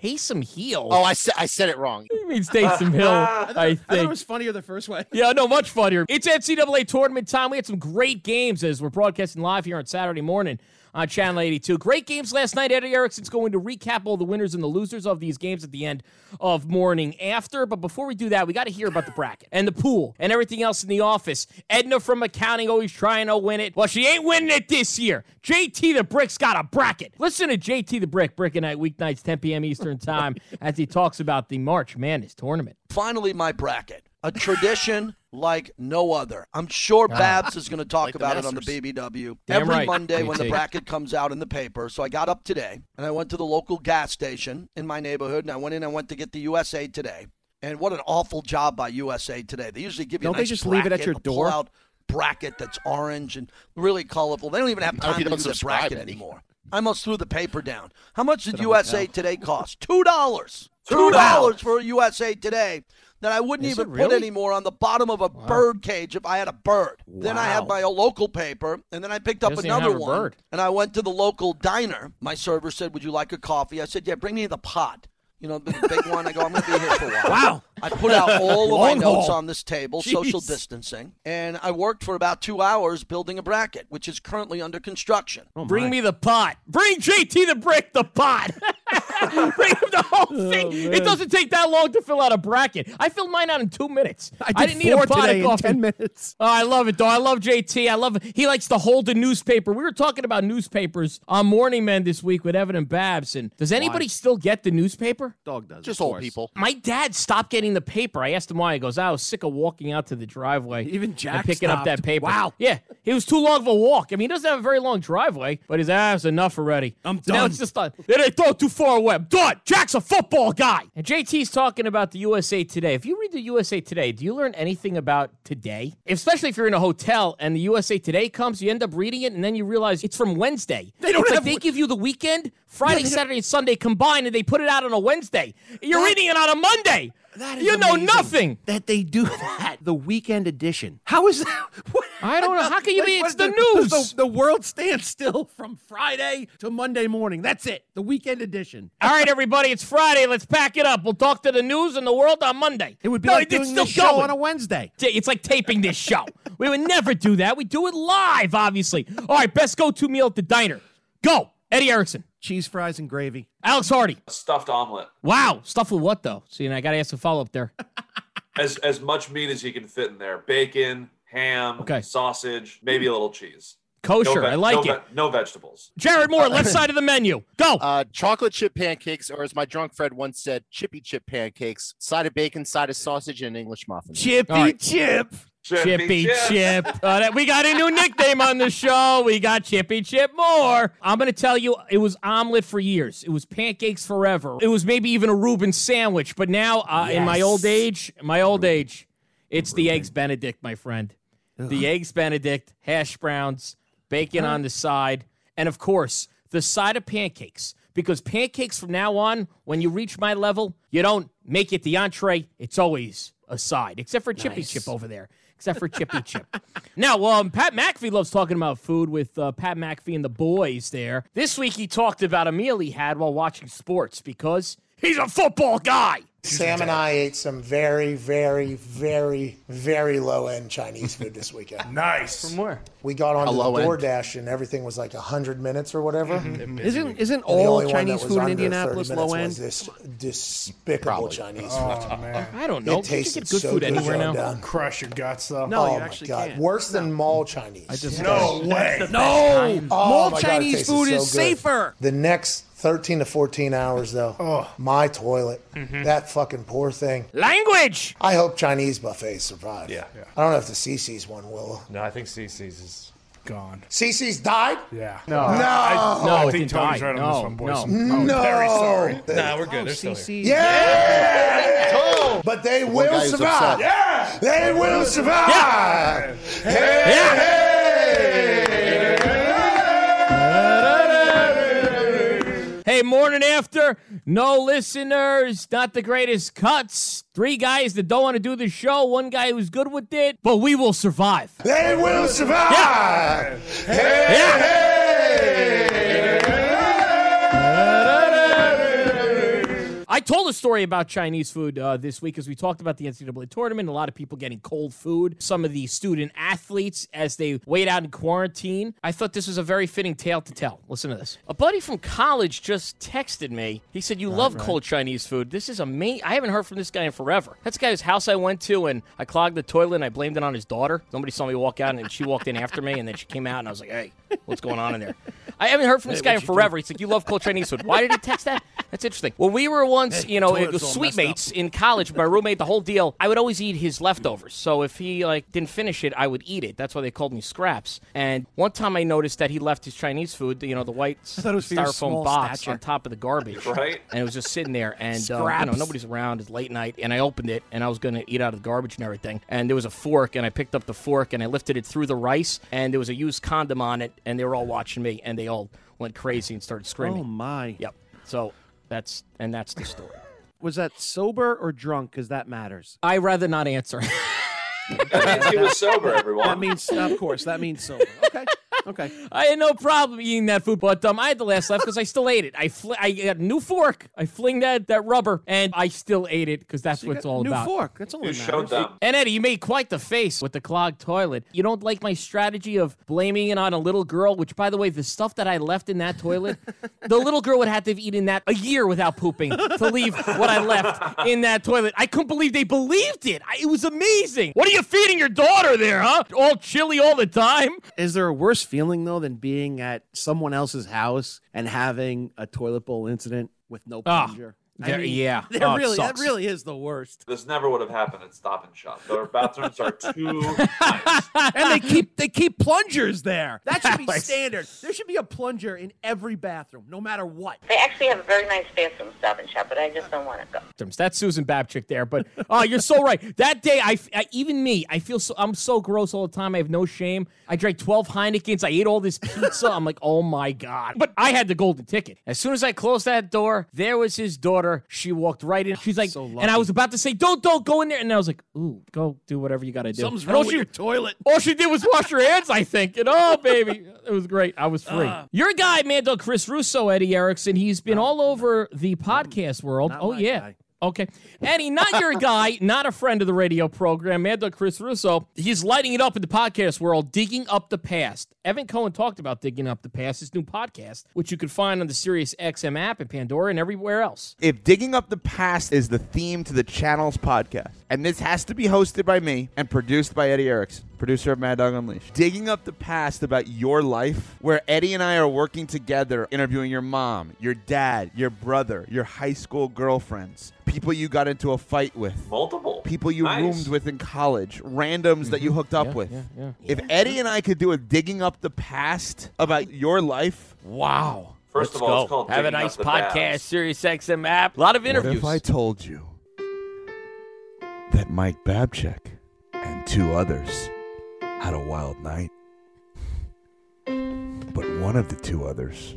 Taysom Hill.
Oh, I said I said it wrong.
He means Taysom Hill, I
I thought it was funnier the first way.
Yeah, no, much funnier. It's NCAA tournament time. We had some great games as we're broadcasting live here on Saturday morning on Channel 82. Great games last night. Eddie Erickson's going to recap all the winners and the losers of these games at the end of morning after. But before we do that, we got to hear about the bracket and the pool and everything else in the office. Edna from accounting always trying to win it. Well, she ain't winning it this year. JT the Brick's got a bracket. Listen to JT the Brick, Brick and Night weeknights, 10 p.m. Eastern Time, as he talks about the March Madness tournament.
Finally, my bracket. A tradition like no other. I'm sure ah, Babs is going to talk
Like
about it on the BBW
Damn
every
right,
Monday when the bracket comes out in the paper. So I got up today and I went to the local gas station in my neighborhood and I went in and went to get the USA Today. And what an awful job by USA Today. They usually give you
Don't
a
they
nice
just leave it at your door?
pull-out bracket that's orange and really colorful. They don't even have time to
don't
the bracket anymore. I almost threw the paper down. How much did USA. Today cost? Two dollars. Two dollars for USA Today. That I wouldn't
Is
even
it
put anymore on the bottom of a bird cage if I had a bird. Then I had my local paper, and then I picked up another one.
bird.
And I went to the local diner. My server said, "Would you like a coffee?" I said, "Yeah, bring me the pot." You know, the big *laughs* one. I go, I'm going to be here for a while.
Wow.
I put out *laughs* all of my notes on this table, social distancing, and I worked for about two hours building a bracket, which is currently under construction.
Oh bring me the pot. Bring JT the brick the pot. *laughs* *laughs* Bring him the whole oh, thing. it doesn't take that long to fill out a bracket. I filled mine out in two minutes.
I did
didn't need
four
a pot
today
of
in 10 minutes.
Oh, I love it though. I love JT. I love it. He likes to hold a newspaper. We were talking about newspapers on Morning Men this week with Evan and Babs. And does anybody still get the newspaper?
Dog does.
Just old people.
My dad stopped getting the paper. I asked him why. He goes, I was sick of walking out to the driveway.
Even
and
Jack
picking up that paper.
Wow.
Yeah. It was too long of a walk. I mean, he doesn't have a very long driveway, but his ass enough already.
I'm
Now
done.
it's just done. They didn't throw too far away. I'm done. Jack's a football guy. And JT's talking about the USA Today. If you read the USA Today, do you learn anything about today? Especially if you're in a hotel and the USA Today comes, you end up reading it and then you realize it's from Wednesday.
They don't
it's
have-
like they give you the weekend, Friday, Saturday, and Sunday combined, and they put it out on a Wednesday. You're reading it on a Monday.
That is
you know
amazing
nothing.
That they do *laughs* that. The weekend edition. How is that? *laughs* What?
I don't know. How can you
Like,
be? It's
is
the news.
The, the world stands still from Friday to Monday morning. That's it. The weekend edition.
All right, everybody, it's Friday. Let's pack it up. We'll talk to the news and the world on Monday.
It would be
No,
like
it's
doing
still
this show
going.
on a Wednesday.
It's like taping this show. *laughs* we would never do that. We do it live, obviously. All right, best go-to meal at the diner. Go, Eddie Erickson,
Cheese fries and gravy.
Alex Hardy.
A Stuffed omelet.
Wow, Stuffed with what though? See, and I got to ask a follow-up there. *laughs*
As as much meat as you can fit in there. Bacon, ham,
Okay.
sausage, maybe a little cheese.
Kosher,
No ve-
I like
no
it.
ve- no vegetables.
Jared Moore, left *laughs* side of the menu. Go.
Uh, chocolate chip pancakes, or as my drunk friend once said, chippy chip pancakes. Side of bacon, side of sausage, and an English muffin.
Chippy
All right.
chip.
Chippy Chip. Uh, *laughs* that- we got a new nickname on the show. We got Chippy Chip Moore. I'm going to tell you, it was omelet for years. It was pancakes forever. It was maybe even a Reuben sandwich. But now, uh, in my old age, my old age, it's the eggs Benedict, my friend. The eggs Benedict, hash browns, bacon on the side, and of course, the side of pancakes. Because pancakes from now on, when you reach my level, you don't make it the entree. It's always a side, except for Chippy Chip over there. Except for Chippy Chip. *laughs* Now, um, Pat McAfee loves talking about food with uh, Pat McAfee and the boys there. This week he talked about a meal he had while watching sports because he's a football guy.
Sam and I ate some very, very, very, very low end Chinese food this weekend. *laughs*
Nice.
From where?
We got onto the
low end.
DoorDash and everything was like 100 minutes or whatever. Mm-hmm.
Isn't isn't
And the
all
only one that
Chinese
was
food in
under
Indianapolis
30
low
minutes
end?
Was this despicable Chinese oh, food.
Oh man.
I don't know.
It
Can you
tasted
get good
so
food
good
anywhere
going
now?
down.
Crush your guts though.
No,
oh
you
my
actually
god,
can't.
worse than mall Chinese. I
just-
No way.
No,
Oh
mall
my God, it
Chinese
tasted
food
so
is
good.
safer.
The next 13 to 14 hours, though,
Oh.
my toilet,
Mm-hmm.
that fucking poor thing.
Language.
I hope Chinese buffets survive.
Yeah. Yeah.
I don't know if the CC's one will.
No, I think CC's is gone.
CC's died?
Yeah.
No.
I,
No.
I
No, it
think
didn't
Tony's
die.
right on
No,
this one, boys.
no.
I'm
No.
very sorry.
They-
Nah, we're good. They're still here.
Yeah. But they
one
will
guy who's
survive.
upset.
Yeah. They will survive. Hey,
Hey, morning after. No listeners, not the greatest cuts. Three guys that don't want to do the show. One guy who's good with it, but we will survive.
They will survive.
I told a story about Chinese food uh, this week as we talked about the NCAA tournament. A lot of people getting cold food. Some of the student athletes as they wait out in quarantine. I thought this was a very fitting tale to tell. Listen to this. A buddy from college just texted me. He said, "You love cold Chinese food. This is amazing. I haven't heard from this guy in forever. That's the guy's house I went to, and I clogged the toilet, and I blamed it on his daughter. Somebody saw me walk out, and she walked in after me, and then she came out, and I was like, "Hey, what's going on in there?" I haven't heard from this guy in forever. He's like, "You love cold Chinese food. Why did he text that?" *laughs* That's interesting. Well, we were once, you know, it was sweet
messed up.
mates in college. My roommate, the whole deal. I would always eat his leftovers. So if he like didn't finish it, I would eat it. That's why they called me scraps. And one time I noticed that he left his Chinese food, you know, the white
thought it was for your
styrofoam box
stature.
on top of the garbage, *laughs*
Right.
And it was just sitting there, and uh, you know, nobody's around. It's late night, and I opened it, and I was gonna eat out of the garbage and everything. And there was a fork, and I picked up the fork, and I lifted it through the rice, and there was a used condom on it, and they were all watching me, and they all went crazy and started screaming.
Oh my.
Yep. So that's and that's the story. *laughs*
Was that sober or drunk? Because that matters.
I rather not answer.
That means he was sober, everyone.
That means, of course, that means sober. Okay. *laughs* Okay.
I had no problem eating that food, but um, I had the last left because I still ate it. I fl- I got a new fork. I fling that that rubber, and I still ate it because that's
So you
what it's all
new
about.
fork. That's all
You
that
showed
matters.
them.
And Eddie, you made quite the face with the clogged toilet. You don't like my strategy of blaming it on a little girl, which, by the way, the stuff that I left in that toilet, *laughs* the little girl would have to have eaten that a year without pooping to leave what I left in that toilet. I couldn't believe they believed it. I, it was amazing. What are you feeding your daughter there, huh? All chilly all the time?
Is there a worse feeling though than being at someone else's house and having a toilet bowl incident with no
Ah,
plunger?
there- yeah. *laughs*
that
Oh,
really, that really is the worst.
This never would have happened at Stop and Shop. Their *laughs* bathrooms are too *laughs* nice,
and they keep they keep plungers there. That should be standard. There should be a plunger in every bathroom, no matter what.
They actually have a very nice bathroom, Stop and Shop, but I just don't want to go.
That's Susan Babchik there, but oh, you're so right. That day, I, I- even me, I feel so. I'm so gross all the time. I have no shame. I drank 12 Heinekens. I ate all this pizza. I'm like, oh my god. But I had the golden ticket. As soon as I closed that door, there was his daughter. She walked right in. She's like, and I was about to say, don't, don't go in there. And I was like, ooh, go do whatever you got to do.
Something's
And
wrong
all
with
she-
your toilet.
all she did was wash her hands, I think. And oh, *laughs* baby, it was great. I was free.
Ah.
Your guy, man, dog Chris Russo, Eddie Erickson, he's been all over the podcast world.
not
oh,
my
yeah.
guy.
Okay. Eddie, not your *laughs* guy, not a friend of the radio program, Mad Dog Chris Russo. He's lighting it up in the podcast world, digging up the past. Evan Cohen talked about digging up the past, his new podcast, which you can find on the Sirius XM app and Pandora and everywhere else.
If digging up the past is the theme to the channel's podcast, and this has to be hosted by me and produced by Eddie Erickson, producer of Mad Dog Unleashed, digging up the past about your life, where Eddie and I are working together, interviewing your mom, your dad, your brother, your high school girlfriends, people you got into a fight with,
multiple
people you
Nice.
roomed with in college, randoms that you mm-hmm. hooked up
Yeah,
with.
yeah, yeah.
If Eddie and I could do a digging up the past about your life, wow.
First
Let's
of all,
go.
it's called
Have a
Digging Up
nice
the
podcast,
Past.
Sirius XM app. A lot of interviews.
What if I told you that Mike Babchik and two others had a wild night? But one of the two others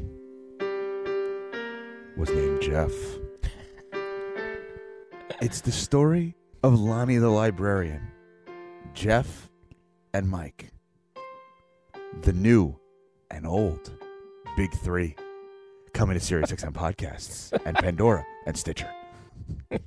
was named Jeff. It's the story of Lonnie the librarian, Jeff, and Mike. The new and old Big Three. Coming to Sirius XM Podcasts and Pandora and Stitcher. *laughs*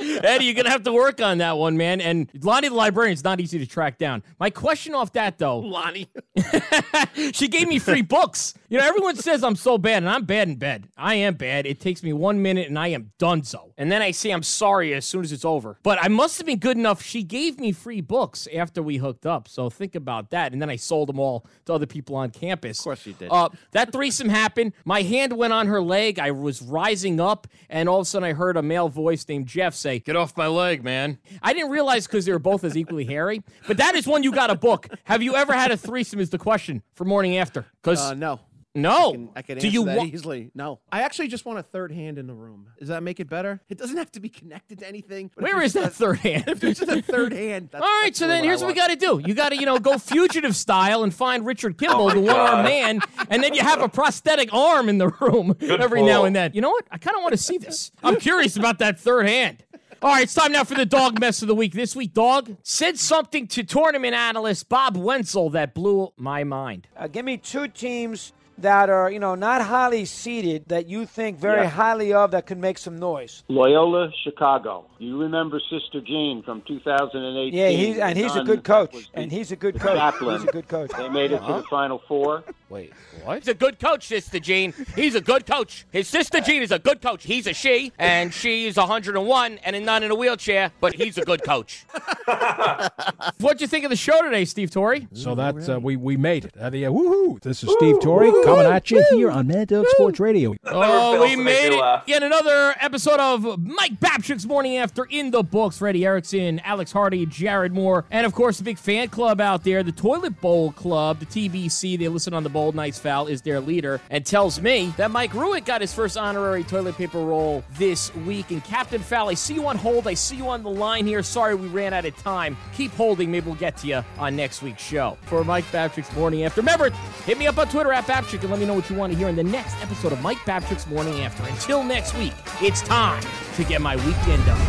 Eddie, you're gonna have to work on that one, man. And Lonnie the librarian is not easy to track down. My question off that though,
Lonnie. *laughs*
she gave me free books. You know, everyone says I'm so bad, and I'm bad in bed. I am bad. It takes me one minute, and I am done so. And then I say I'm sorry as soon as it's over. But I must have been good enough. She gave me free books after we hooked up. So think about that. And then I sold them all to other people on campus. Of
course you did.
Uh, that threesome happened. My hand went on her leg. I was rising up, and all of a sudden I heard a male voice named Jeff say, "Get off my leg, man." I didn't realize because they were both as equally hairy. But that is one you got to book. Have you ever had a threesome? Is the question for morning after? Because
Uh, no.
no.
I can, I can
Do
answer
you
that
wa-
easily. No. I actually just want a third hand in the room. Does that make it better? It doesn't have to be connected to anything. Where is if
Where
there's
is that third hand? *laughs*
If there's just a third hand, that's,
All right,
that's
so then
I
here's what we got to do. You got to, you know, go fugitive style and find Richard Kimball,
Oh
the one armed man, and then you have a prosthetic arm in the room
Good
every now and then. You know what? I kind of want to see this. I'm curious about that third hand. All right, it's time now for the dog mess of the week. This week, dog said something to tournament analyst Bob Wenzel that blew my mind.
Uh, give me two teams that are, you know, not highly seeded that you think very
Yeah.
highly of that could make some noise.
Loyola Chicago. You remember Sister Jean from 2018?
Yeah, he's and he's a good coach. And he's a good coach.
chaplain.
He's a good coach.
They made it to the Final Four.
Wait, what? He's a good coach, Sister Jean. He's a good coach. His sister Jean is a good coach. He's a she, and she's 101 and not in a wheelchair, but he's a good coach. *laughs* What'd you think of the show today, Steve Torre?
So that's uh, we we made it. Uh, the, uh, woohoo! This is Steve Torre coming at you here on Mad Dog Sports Radio.
Oh, we made it. Yet another episode of Mike Babchik's Morning After in the books. Freddie Erickson, Alex Hardy, Jared Moore, and of course the big fan club out there, the Toilet Bowl Club, the TBC. They listen on the Bold Nice Foul is their leader and tells me that Mike Ruick got his first honorary toilet paper roll this week. And Captain Foul, I see you on hold. I see you on the line here. Sorry we ran out of time. Keep holding. Maybe we'll get to you on next week's show. For Mike Babchik's Morning After. Remember, hit me up on Twitter at Babchik Babchik and let me know what you want to hear in the next episode of Mike Babchik's Morning After. Until next week, it's time to get my weekend done.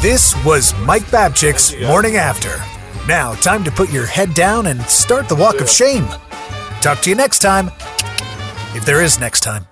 This was Mike Babchik's Morning After. Now, time to put your head down and start the walk of shame. Talk to you next time. If there is next time.